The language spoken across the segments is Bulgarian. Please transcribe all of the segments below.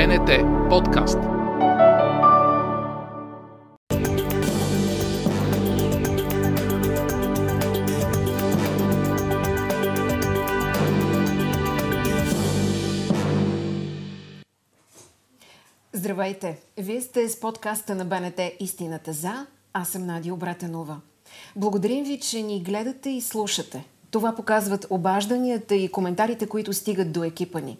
БНТ подкаст. Здравейте! Вие сте с подкаста на БНТ Истината за. Аз съм Надя Обратенова. Благодарим ви, че ни гледате и слушате. Това показват обажданията и коментарите, които стигат до екипа ни.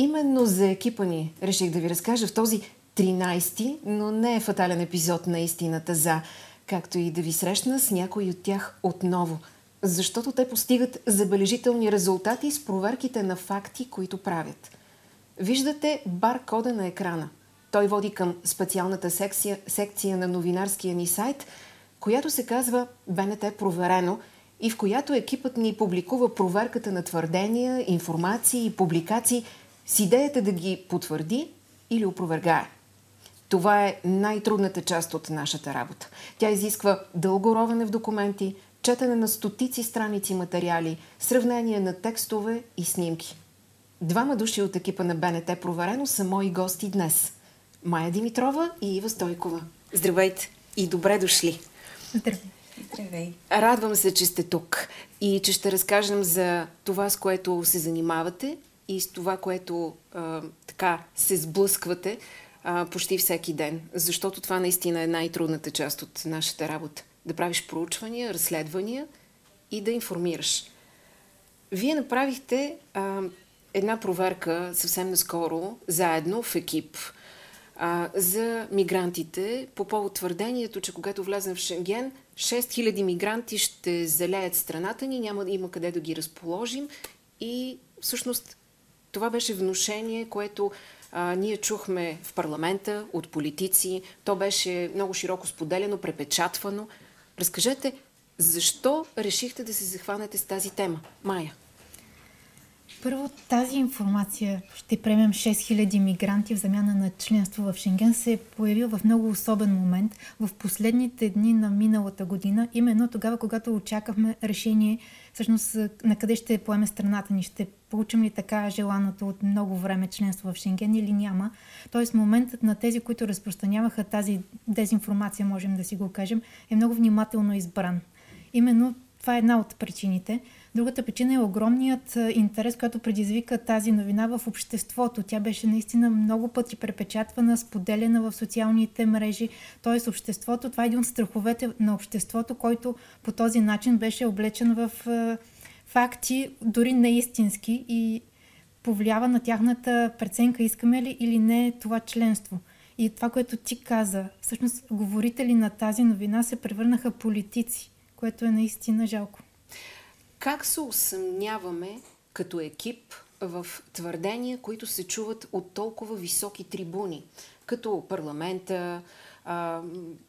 Именно за екипа ни реших да ви разкажа в този 13-ти, но не е фатален епизод на Истината за, както и да ви срещна с някой от тях отново, защото те постигат забележителни резултати с проверките на факти, които правят. Виждате баркода на екрана. Той води към специалната секция, секция на новинарския ни сайт, която се казва БНТ Проверено и в която екипът ни публикува проверката на твърдения, информации и публикации с идеята да ги потвърди или опровергае. Това е най-трудната част от нашата работа. Тя изисква дълго ровене в документи, четене на стотици страници материали, сравнение на текстове и снимки. Двама души от екипа на БНТ Проверено са мои гости днес. Майя Димитрова и Ива Стойкова. Здравейте и добре дошли! Здравей! Здравей! Радвам се, че сте тук и че ще разкажем за това, с което се занимавате и с това, което а, така се сблъсквате а, почти всеки ден. Защото това наистина е най-трудната част от нашата работа. Да правиш проучвания, разследвания и да информираш. Вие направихте а, една проверка съвсем наскоро, заедно в екип, а, за мигрантите по повод твърдението, че когато влезем в Шенген, 6000 мигранти ще залеят страната ни, няма да има къде да ги разположим и всъщност това беше внушение, което а, ние чухме в парламента от политици. То беше много широко споделено, препечатвано. Разкажете, защо решихте да се захванете с тази тема? Майя. Първо, тази информация, ще приемем 6000 мигранти в замяна на членство в Шенген, се е появил в много особен момент в последните дни на миналата година, именно тогава, когато очакахме решение всъщност на къде ще поеме страната ни. Ще получим ли така желаното от много време членство в Шенген или няма. Тоест моментът на тези, които разпространяваха тази дезинформация, можем да си го кажем, е много внимателно избран. Именно това е една от причините. Другата причина е огромният интерес, който предизвика тази новина в обществото. Тя беше наистина много пъти препечатвана, споделена в социалните мрежи. Тоест обществото, това е един от страховете на обществото, който по този начин беше облечен в факти, дори неистински и повлиява на тяхната преценка, искаме ли или не това членство. И това, което ти каза, всъщност говорители на тази новина се превърнаха политици, което е наистина жалко. Как се усъмняваме като екип в твърдения, които се чуват от толкова високи трибуни, като парламента,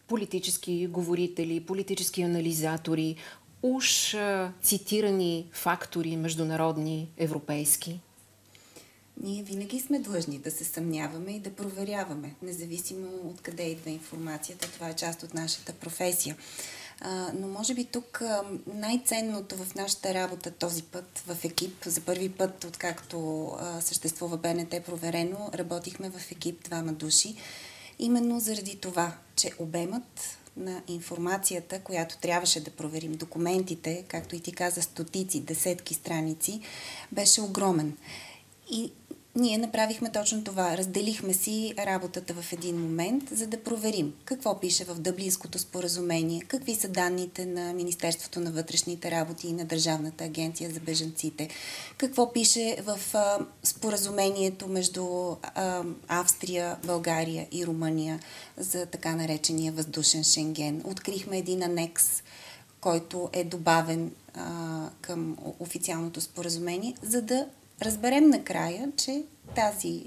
политически говорители, политически анализатори, уж цитирани фактори международни, европейски? Ние винаги сме длъжни да се съмняваме и да проверяваме, независимо от къде идва информацията. Това е част от нашата професия. Но може би тук най-ценното в нашата работа този път в екип, за първи път, откакто съществува БНТ проверено, работихме в екип двама души, именно заради това, че обемът на информацията, която трябваше да проверим, документите, както и ти каза, стотици, десетки страници, беше огромен. И ние направихме точно това. Разделихме си работата в един момент, за да проверим какво пише в Дъблинското споразумение, какви са данните на Министерството на вътрешните работи и на Държавната агенция за бежанците, какво пише в а, споразумението между а, Австрия, България и Румъния за така наречения въздушен Шенген. Открихме един анекс, който е добавен а, към официалното споразумение, за да разберем накрая, че тази,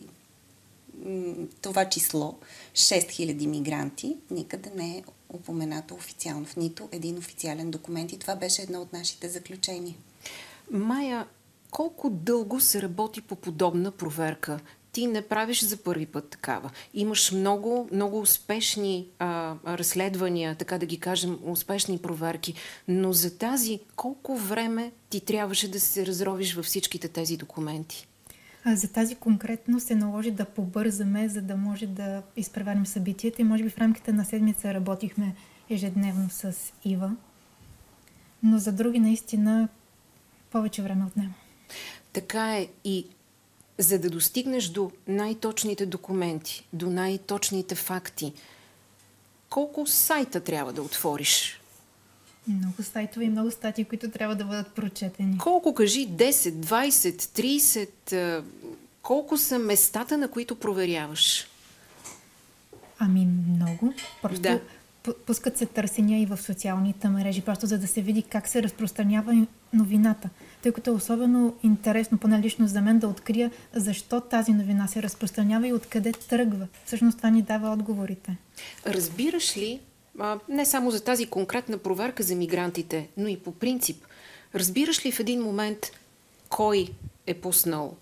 това число 6000 мигранти никъде не е упоменато официално в нито един официален документ и това беше едно от нашите заключения. Майя, колко дълго се работи по подобна проверка? Ти не правиш за първи път такава. Имаш много, много успешни а, разследвания, така да ги кажем, успешни проверки. Но за тази колко време ти трябваше да се разровиш във всичките тези документи? А за тази конкретно се наложи да побързаме, за да може да изпреварим събитията и може би в рамките на седмица работихме ежедневно с Ива. Но за други наистина повече време отнема. Така е и за да достигнеш до най-точните документи, до най-точните факти, колко сайта трябва да отвориш? Много сайтове и много статии, които трябва да бъдат прочетени. Колко кажи? 10, 20, 30? Колко са местата, на които проверяваш? Ами много. Просто да. Пускат се търсения и в социалните мрежи, просто за да се види как се разпространява новината. Тъй като е особено интересно, поне лично за мен, да открия защо тази новина се разпространява и откъде тръгва. Всъщност това ни дава отговорите. Разбираш ли, не само за тази конкретна проверка за мигрантите, но и по принцип, разбираш ли в един момент кой е пуснал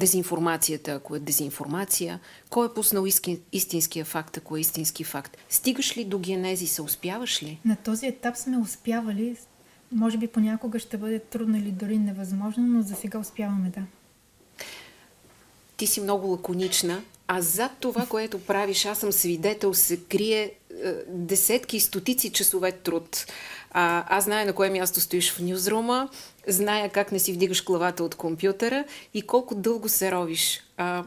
дезинформацията, ако е дезинформация, кой е пуснал истинския факт, ако е истински факт. Стигаш ли до генезиса, успяваш ли? На този етап сме успявали. Може би понякога ще бъде трудно или дори невъзможно, но за сега успяваме, да. Ти си много лаконична, а зад това, което правиш, аз съм свидетел, се крие е, десетки, стотици часове труд. А, аз зная на кое място стоиш в нюзрума, зная как не си вдигаш главата от компютъра и колко дълго се ровиш. А,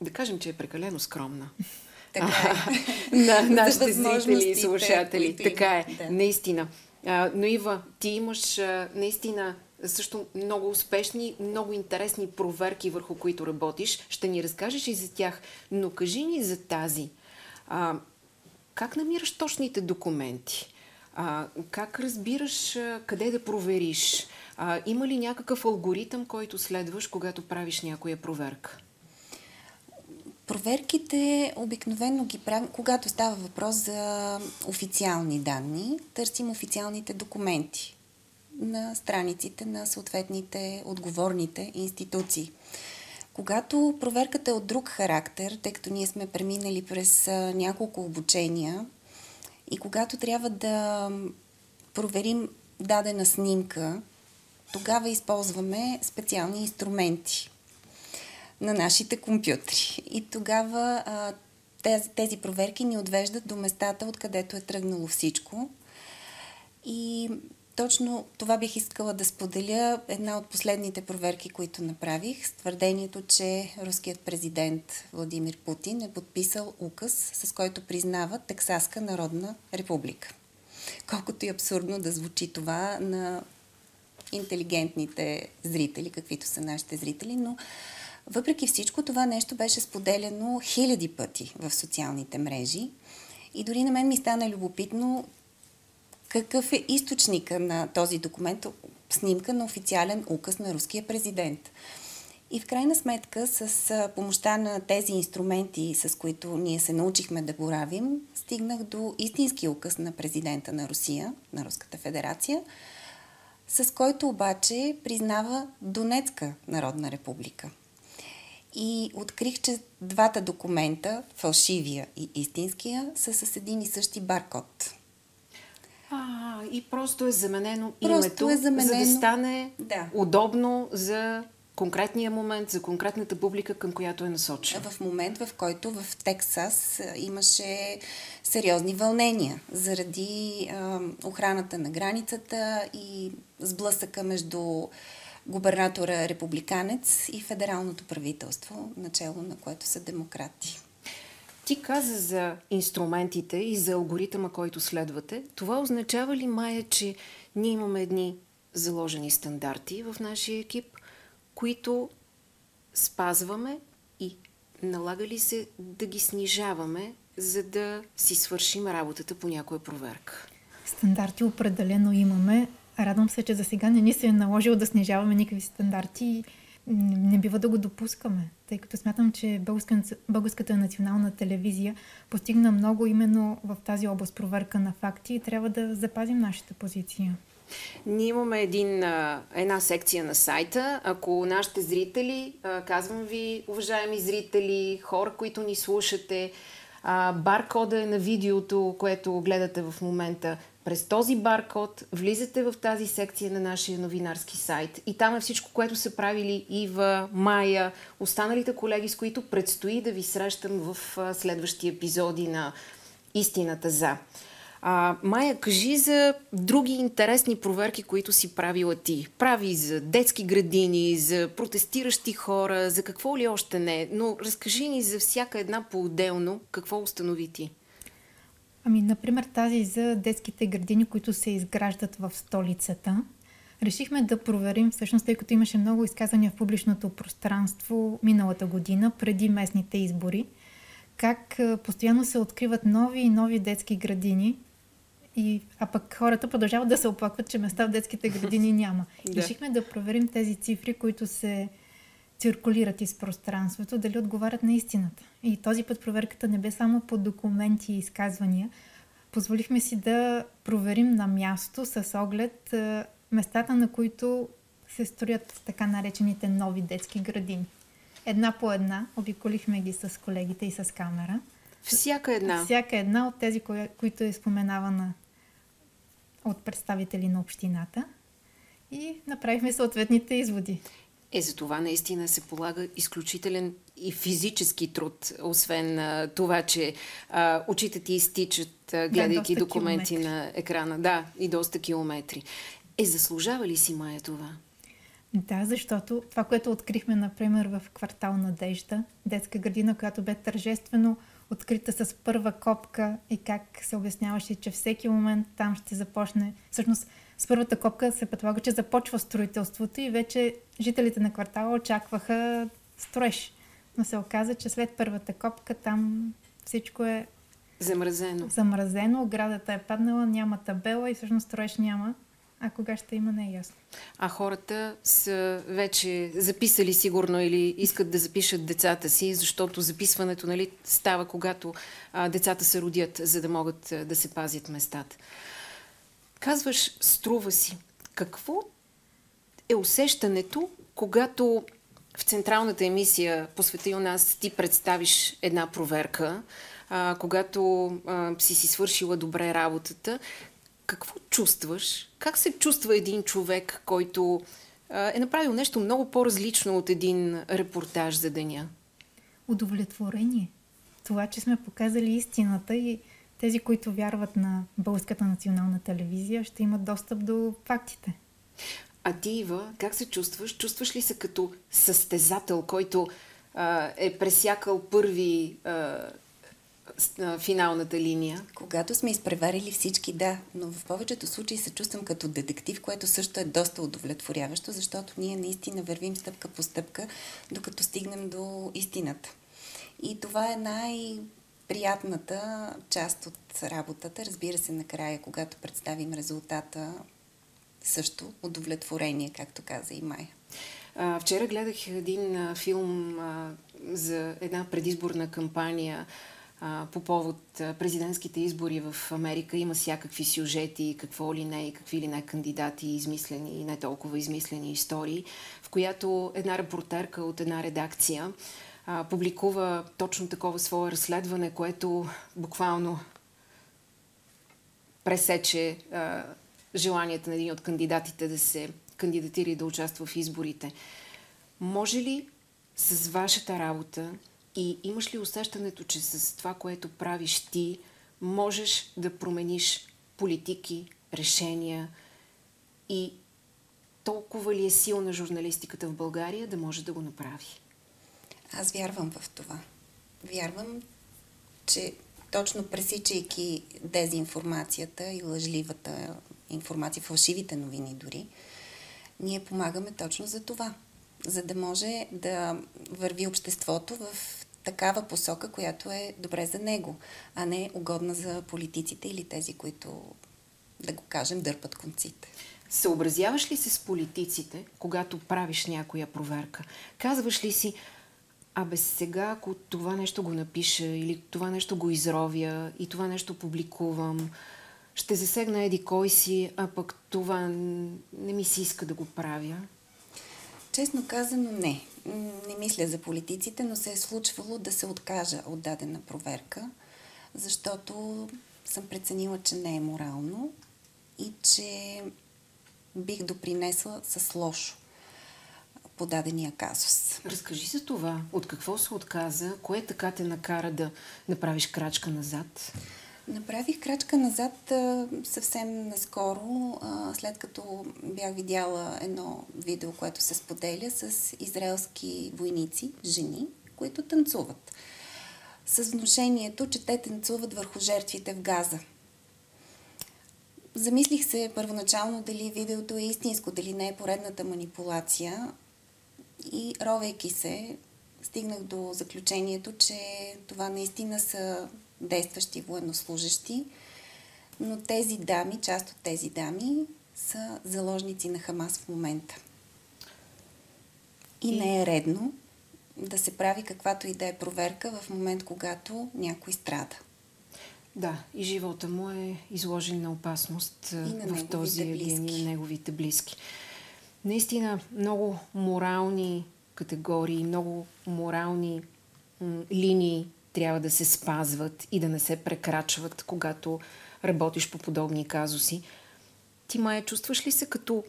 да кажем, че е прекалено скромна. Така е. на нашите зрители и слушатели. Така е, да. наистина. А, но Ива, ти имаш а, наистина също много успешни, много интересни проверки, върху които работиш. Ще ни разкажеш и за тях. Но кажи ни за тази. А, как намираш точните документи? А, как разбираш а, къде да провериш? А, има ли някакъв алгоритъм, който следваш, когато правиш някоя проверка? Проверките обикновено ги правим, когато става въпрос за официални данни, търсим официалните документи на страниците на съответните отговорните институции. Когато проверката е от друг характер, тъй като ние сме преминали през няколко обучения и когато трябва да проверим дадена снимка, тогава използваме специални инструменти на нашите компютри. И тогава тези, тези проверки ни отвеждат до местата, откъдето е тръгнало всичко. И точно това бих искала да споделя една от последните проверки, които направих, с твърдението, че руският президент Владимир Путин е подписал указ, с който признава Тексаска народна република. Колкото и абсурдно да звучи това на интелигентните зрители, каквито са нашите зрители, но въпреки всичко това нещо беше споделено хиляди пъти в социалните мрежи. И дори на мен ми стана любопитно какъв е източника на този документ, снимка на официален указ на руския президент. И в крайна сметка, с помощта на тези инструменти, с които ние се научихме да боравим, стигнах до истински указ на президента на Русия, на Руската федерация, с който обаче признава Донецка народна република. И открих, че двата документа, фалшивия и истинския, са с един и същи баркод. А, и просто е заменено просто името, е заменено... за да стане да. удобно за конкретния момент, за конкретната публика, към която е насочена. В момент, в който в Тексас имаше сериозни вълнения заради а, охраната на границата и сблъсъка между губернатора републиканец и федералното правителство, начало на което са демократи. Ти каза за инструментите и за алгоритъма, който следвате. Това означава ли, Майя, че ние имаме едни заложени стандарти в нашия екип, които спазваме и налага ли се да ги снижаваме, за да си свършим работата по някоя проверка? Стандарти определено имаме. Радвам се, че за сега не ни се е наложило да снижаваме никакви стандарти не бива да го допускаме, тъй като смятам, че Българската, Българската национална телевизия постигна много именно в тази област проверка на факти и трябва да запазим нашата позиция. Ние имаме един, една секция на сайта. Ако нашите зрители, казвам ви, уважаеми зрители, хора, които ни слушате, баркода е на видеото, което гледате в момента. През този баркод влизате в тази секция на нашия новинарски сайт и там е всичко, което са правили Ива, Майя, останалите колеги, с които предстои да ви срещам в следващи епизоди на Истината за. А, Майя, кажи за други интересни проверки, които си правила ти. Прави за детски градини, за протестиращи хора, за какво ли още не. Но разкажи ни за всяка една по-отделно, какво установи ти. Ами, например, тази за детските градини, които се изграждат в столицата. Решихме да проверим, всъщност, тъй като имаше много изказания в публичното пространство миналата година, преди местните избори, как постоянно се откриват нови и нови детски градини, и, а пък хората продължават да се оплакват, че места в детските градини няма. Решихме да проверим тези цифри, които се циркулират из пространството, дали отговарят на истината. И този път проверката не бе само по документи и изказвания. Позволихме си да проверим на място с оглед местата, на които се строят така наречените нови детски градини. Една по една обиколихме ги с колегите и с камера. Всяка една? Всяка една от тези, които е споменавана от представители на общината и направихме съответните изводи. Е, за това наистина се полага изключителен и физически труд, освен а, това, че а, очите ти изтичат, а, гледайки да, документи километри. на екрана. Да, и доста километри. Е, заслужава ли си, Майя, това? Да, защото това, което открихме, например, в квартал Надежда, детска градина, която бе тържествено открита с първа копка и как се обясняваше, че всеки момент там ще започне. Всъщност, с първата копка се предполага, че започва строителството и вече жителите на квартала очакваха строеж. Но се оказа, че след първата копка там всичко е замразено. Замразено, оградата е паднала, няма табела и всъщност строеж няма. А кога ще има, не е ясно. А хората са вече записали сигурно или искат да запишат децата си, защото записването нали, става когато а, децата се родят, за да могат а, да се пазят местата. Казваш, струва си. Какво е усещането, когато в централната емисия Посвети у нас ти представиш една проверка, а, когато а, си си свършила добре работата, какво чувстваш? Как се чувства един човек, който а, е направил нещо много по-различно от един репортаж за деня? Удовлетворение. Това, че сме показали истината и тези, които вярват на Българската национална телевизия, ще имат достъп до фактите. А ти, Ива, как се чувстваш? Чувстваш ли се като състезател, който а, е пресякал първи а, финалната линия? Когато сме изпреварили всички, да, но в повечето случаи се чувствам като детектив, което също е доста удовлетворяващо, защото ние наистина вървим стъпка по стъпка, докато стигнем до истината. И това е най- приятната част от работата. Разбира се, накрая, когато представим резултата, също удовлетворение, както каза и Майя. А, вчера гледах един а, филм а, за една предизборна кампания по повод президентските избори в Америка. Има всякакви сюжети, какво ли не и какви ли не кандидати, измислени и не толкова измислени истории, в която една репортерка от една редакция а, публикува точно такова свое разследване, което буквално пресече а, желанията на един от кандидатите да се кандидатира и да участва в изборите. Може ли с вашата работа и имаш ли усещането, че с това, което правиш ти, можеш да промениш политики, решения и толкова ли е силна журналистиката в България да може да го направи? Аз вярвам в това. Вярвам, че точно пресичайки дезинформацията и лъжливата информация, фалшивите новини дори, ние помагаме точно за това. За да може да върви обществото в такава посока, която е добре за него, а не угодна за политиците или тези, които, да го кажем, дърпат конците. Съобразяваш ли се с политиците, когато правиш някоя проверка? Казваш ли си, Абе сега, ако това нещо го напиша или това нещо го изровя и това нещо публикувам, ще засегна еди кой си, а пък това не ми се иска да го правя? Честно казано, не. Не мисля за политиците, но се е случвало да се откажа от дадена проверка, защото съм преценила, че не е морално и че бих допринесла с лошо подадения казус. Разкажи за това. От какво се отказа? Кое така те накара да направиш крачка назад? Направих крачка назад съвсем наскоро, след като бях видяла едно видео, което се споделя с израелски войници, жени, които танцуват. С внушението, че те танцуват върху жертвите в Газа. Замислих се първоначално дали видеото е истинско, дали не е поредната манипулация. И ровейки се, стигнах до заключението, че това наистина са действащи военнослужащи, но тези дами, част от тези дами, са заложници на Хамас в момента. И, и не е редно да се прави каквато и да е проверка в момент, когато някой страда. Да, и живота му е изложен на опасност в този и на неговите близки. Наистина много морални категории, много морални м- линии трябва да се спазват и да не се прекрачват, когато работиш по подобни казуси. Ти, Майя, чувстваш ли се като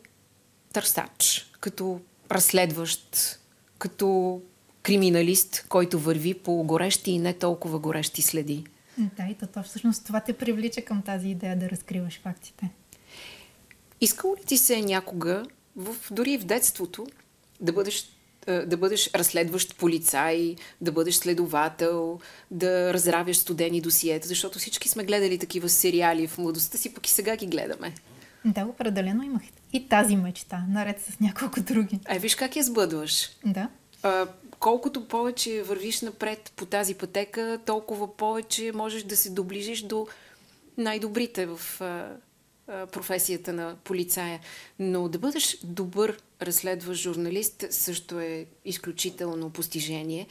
търсач, като разследващ, като криминалист, който върви по горещи и не толкова горещи следи? Да, и то всъщност това те привлича към тази идея да разкриваш фактите. Искало ли ти се някога, в, дори в детството, да бъдеш е, да бъдеш разследващ полицай, да бъдеш следовател, да разравяш студени досиета, защото всички сме гледали такива сериали в младостта си, пък и сега ги гледаме. Да, определено имах и тази мечта, наред с няколко други. Ай, виж как я сбъдваш. Да. А, колкото повече вървиш напред по тази пътека, толкова повече можеш да се доближиш до най-добрите в професията на полицая. Но да бъдеш добър разследващ журналист също е изключително постижение.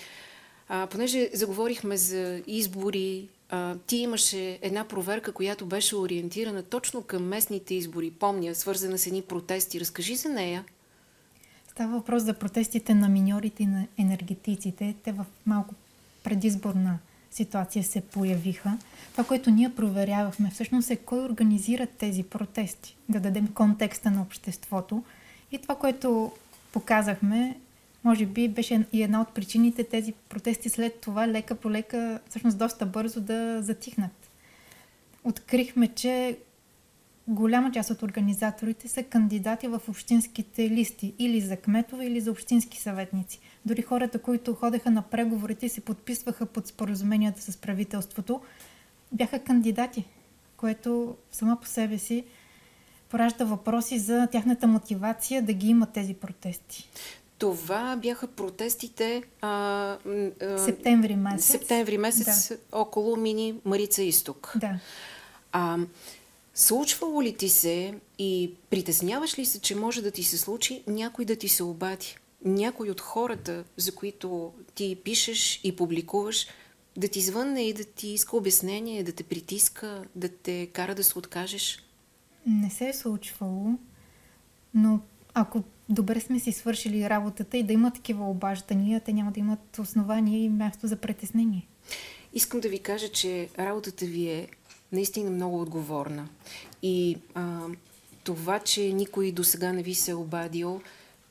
А, понеже заговорихме за избори, а, ти имаше една проверка, която беше ориентирана точно към местните избори. Помня, свързана с едни протести. Разкажи за нея. Става въпрос за протестите на миньорите и на енергетиците. Те в малко предизборна ситуация се появиха. Това, което ние проверявахме всъщност е кой организира тези протести. Да дадем контекста на обществото. И това, което показахме, може би беше и една от причините тези протести след това лека по лека, всъщност доста бързо да затихнат. Открихме, че голяма част от организаторите са кандидати в общинските листи или за кметове, или за общински съветници. Дори хората, които ходеха на преговорите и се подписваха под споразуменията с правителството, бяха кандидати, което сама по себе си поражда въпроси за тяхната мотивация да ги имат тези протести. Това бяха протестите а, а, септември месец. Септември месец да. около мини Марица Изток. Да. А, случвало ли ти се и притесняваш ли се, че може да ти се случи някой да ти се обади? Някой от хората, за които ти пишеш и публикуваш, да ти звънне и да ти иска обяснение, да те притиска, да те кара да се откажеш? Не се е случвало, но ако добре сме си свършили работата и да има такива обаждания, те няма да имат основания и място за притеснение. Искам да ви кажа, че работата ви е наистина много отговорна. И а, това, че никой до сега не ви се е обадил,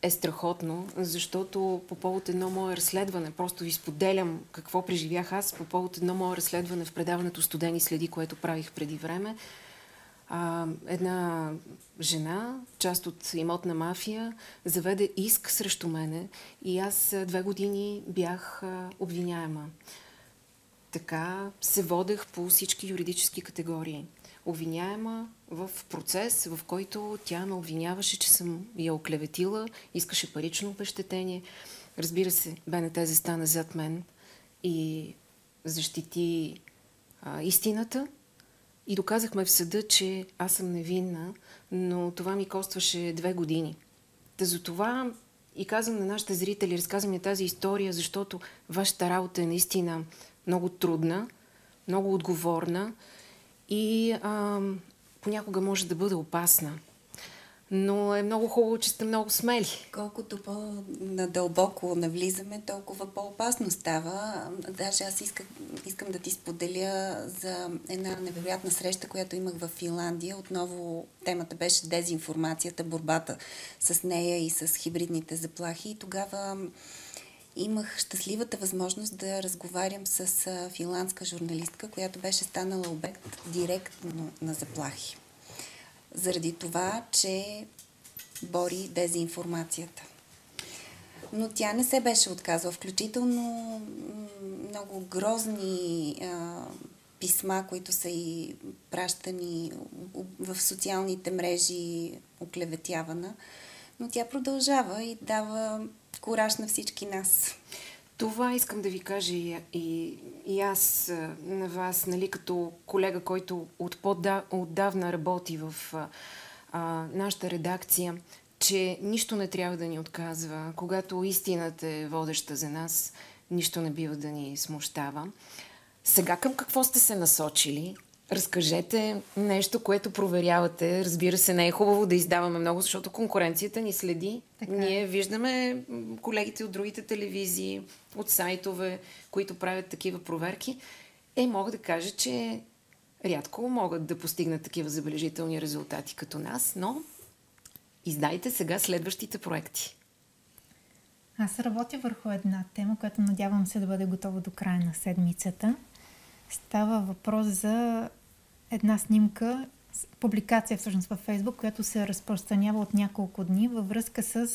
е страхотно, защото по повод едно мое разследване, просто ви споделям какво преживях аз по повод едно мое разследване в предаването Студени следи, което правих преди време, а, една жена, част от имотна мафия, заведе иск срещу мене и аз две години бях а, обвиняема. Така се водех по всички юридически категории. Обвиняема в процес, в който тя ме обвиняваше, че съм я оклеветила, искаше парично обещетение. Разбира се, БНТ застана зад мен и защити а, истината – и доказахме в съда, че аз съм невинна, но това ми костваше две години. Та за и казвам на нашите зрители, разказвам я тази история, защото вашата работа е наистина много трудна, много отговорна и а, понякога може да бъде опасна. но е много хубаво, че сте много смели. Колкото по-надълбоко навлизаме, толкова по-опасно става. Даже аз искам, искам да ти споделя за една невероятна среща, която имах в Финландия. Отново темата беше дезинформацията, борбата с нея и с хибридните заплахи. И тогава имах щастливата възможност да разговарям с финландска журналистка, която беше станала обект директно на заплахи заради това, че бори дезинформацията. Но тя не се беше отказала, включително много грозни а, писма, които са и пращани в социалните мрежи, оклеветявана. Но тя продължава и дава кораж на всички нас. Това искам да ви кажа и, и, и аз на вас, нали, като колега, който от отдавна работи в а, нашата редакция, че нищо не трябва да ни отказва. Когато истината е водеща за нас, нищо не бива да ни смущава. Сега към какво сте се насочили? Разкажете нещо, което проверявате. Разбира се, не е хубаво да издаваме много, защото конкуренцията ни следи. Така. Е. Ние виждаме колегите от другите телевизии, от сайтове, които правят такива проверки. Е, мога да кажа, че рядко могат да постигнат такива забележителни резултати като нас, но издайте сега следващите проекти. Аз работя върху една тема, която надявам се да бъде готова до края на седмицата. Става въпрос за една снимка, публикация всъщност във Фейсбук, която се разпространява от няколко дни във връзка с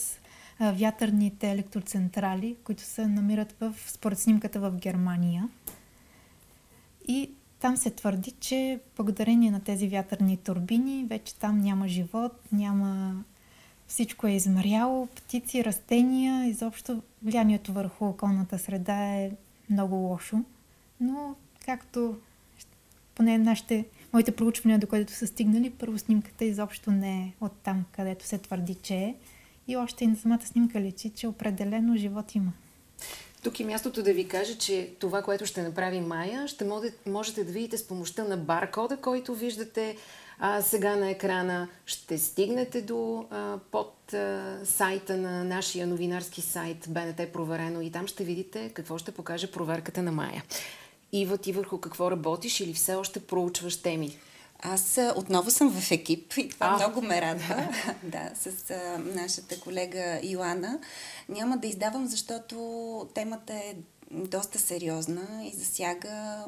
вятърните електроцентрали, които се намират в, според снимката в Германия. И там се твърди, че благодарение на тези вятърни турбини вече там няма живот, няма всичко е измаряло, птици, растения, изобщо влиянието върху околната среда е много лошо. Но както поне нашите, моите проучвания, до които са стигнали, първо снимката изобщо не е от там, където се твърди, че е. И още и на самата снимка лечи, че определено живот има. Тук е мястото да ви кажа, че това, което ще направи Майя, ще можете да видите с помощта на баркода, който виждате а, сега на екрана. Ще стигнете до а, под а, сайта на нашия новинарски сайт БНТ Проверено и там ще видите какво ще покаже проверката на Майя. Ива, ти върху какво работиш или все още проучваш теми? Аз отново съм в екип и това а, много ме радва. да, с а, нашата колега Йоана. Няма да издавам, защото темата е доста сериозна и засяга,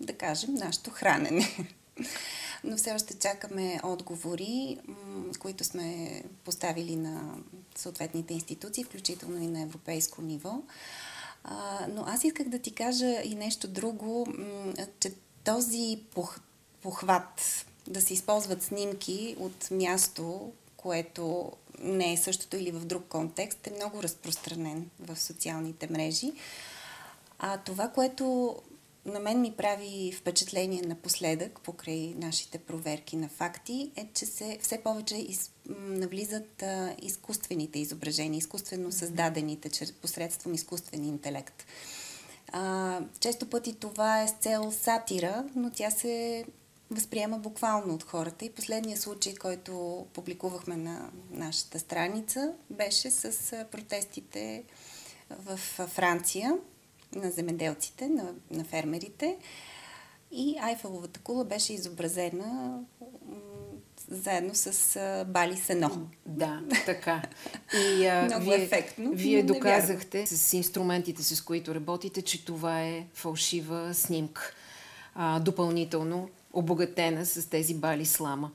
да кажем, нашето хранене. Но все още чакаме отговори, които сме поставили на съответните институции, включително и на европейско ниво. А, но аз исках да ти кажа и нещо друго, че този пох, похват да се използват снимки от място, което не е същото или в друг контекст, е много разпространен в социалните мрежи. А това, което на мен ми прави впечатление напоследък, покрай нашите проверки на факти, е, че се все повече из, навлизат а, изкуствените изображения, изкуствено създадените чрез посредством изкуствен интелект. А, често пъти това е с цел сатира, но тя се възприема буквално от хората. И последният случай, който публикувахме на нашата страница, беше с протестите в Франция на земеделците, на, на фермерите. И Айфеловата кула беше изобразена заедно с а, Бали Сено. Да, така. И а, Много вие, ефектно. Вие доказахте с инструментите, с които работите, че това е фалшива снимка. А, допълнително обогатена с тези бали слама.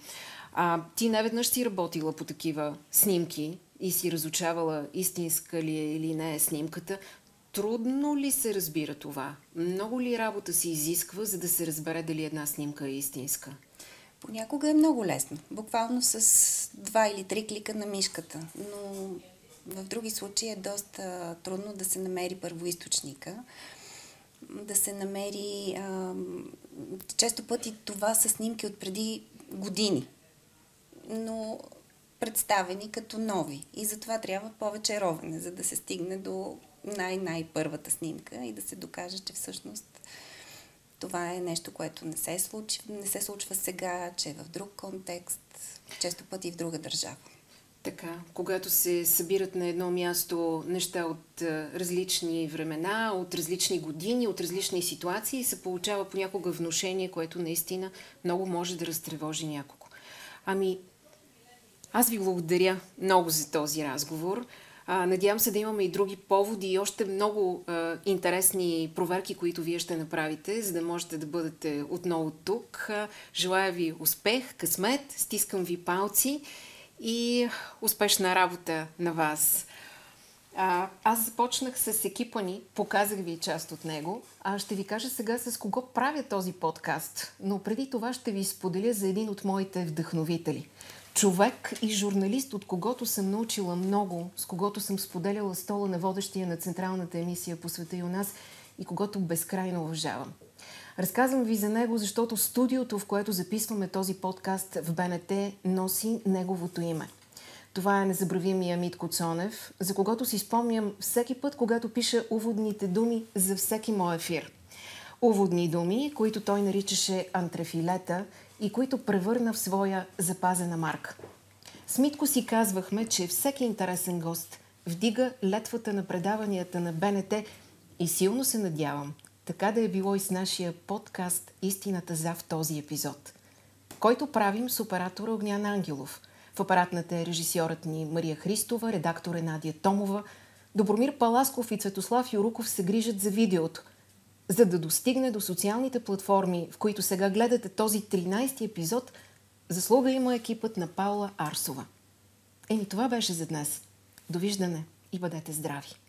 А, ти неведнъж си работила по такива снимки и си разучавала истинска ли е или не е снимката. Трудно ли се разбира това? Много ли работа се изисква, за да се разбере дали една снимка е истинска? Понякога е много лесно. Буквално с два или три клика на мишката. Но в други случаи е доста трудно да се намери първоисточника. Да се намери... А, често пъти това са снимки от преди години. Но представени като нови. И затова трябва повече ровене, за да се стигне до най-най-първата снимка и да се докаже, че всъщност това е нещо, което не се, случи, не се случва сега, че е в друг контекст, често пъти в друга държава. Така, когато се събират на едно място неща от различни времена, от различни години, от различни ситуации, се получава понякога вношение, което наистина много може да разтревожи някого. Ами, аз ви благодаря много за този разговор. Надявам се да имаме и други поводи и още много а, интересни проверки, които вие ще направите, за да можете да бъдете отново тук. Желая ви успех, късмет, стискам ви палци и успешна работа на вас. А, аз започнах с екипа ни, показах ви част от него, а ще ви кажа сега с кого правя този подкаст. Но преди това ще ви споделя за един от моите вдъхновители. Човек и журналист, от когото съм научила много, с когото съм споделяла стола на водещия на централната емисия по света и у нас и когото безкрайно уважавам. Разказвам ви за него, защото студиото, в което записваме този подкаст в БНТ, носи неговото име. Това е незабравимия Митко Цонев, за когото си спомням всеки път, когато пиша уводните думи за всеки мой ефир. Уводни думи, които той наричаше антрефилета и които превърна в своя запазена марка. С Митко си казвахме, че всеки интересен гост вдига летвата на предаванията на БНТ и силно се надявам, така да е било и с нашия подкаст Истината за в този епизод, който правим с оператора Огнян Ангелов. В апаратната е режисьорът ни Мария Христова, редактор е Надия Томова, Добромир Паласков и Цветослав Юруков се грижат за видеото, за да достигне до социалните платформи, в които сега гледате този 13-ти епизод, заслуга има екипът на Паула Арсова. Еми това беше за днес. Довиждане и бъдете здрави!